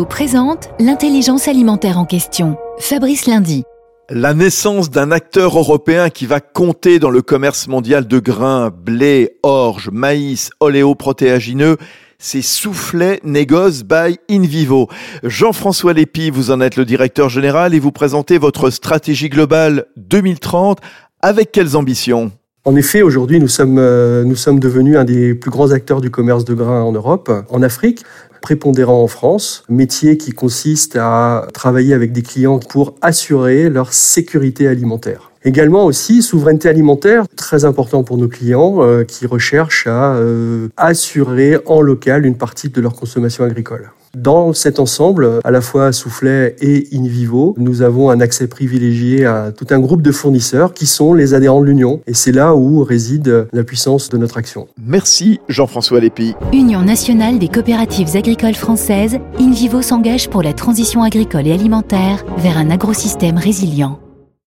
Présente l'intelligence alimentaire en question. Fabrice Lundi. La naissance d'un acteur européen qui va compter dans le commerce mondial de grains, blé, orge, maïs, oléoprotéagineux, c'est Soufflet Négoce by InVivo. Jean-François Lépi, vous en êtes le directeur général et vous présentez votre stratégie globale 2030. Avec quelles ambitions? En effet, aujourd'hui, nous sommes, euh, nous sommes devenus un des plus grands acteurs du commerce de grains en Europe, en Afrique, prépondérant en France, métier qui consiste à travailler avec des clients pour assurer leur sécurité alimentaire. Également aussi souveraineté alimentaire, très important pour nos clients euh, qui recherchent à euh, assurer en local une partie de leur consommation agricole. Dans cet ensemble, à la fois Soufflet et InVivo, nous avons un accès privilégié à tout un groupe de fournisseurs qui sont les adhérents de l'Union. Et c'est là où réside la puissance de notre action. Merci Jean-François Lépi. Union nationale des coopératives agricoles françaises, InVivo s'engage pour la transition agricole et alimentaire vers un agrosystème résilient.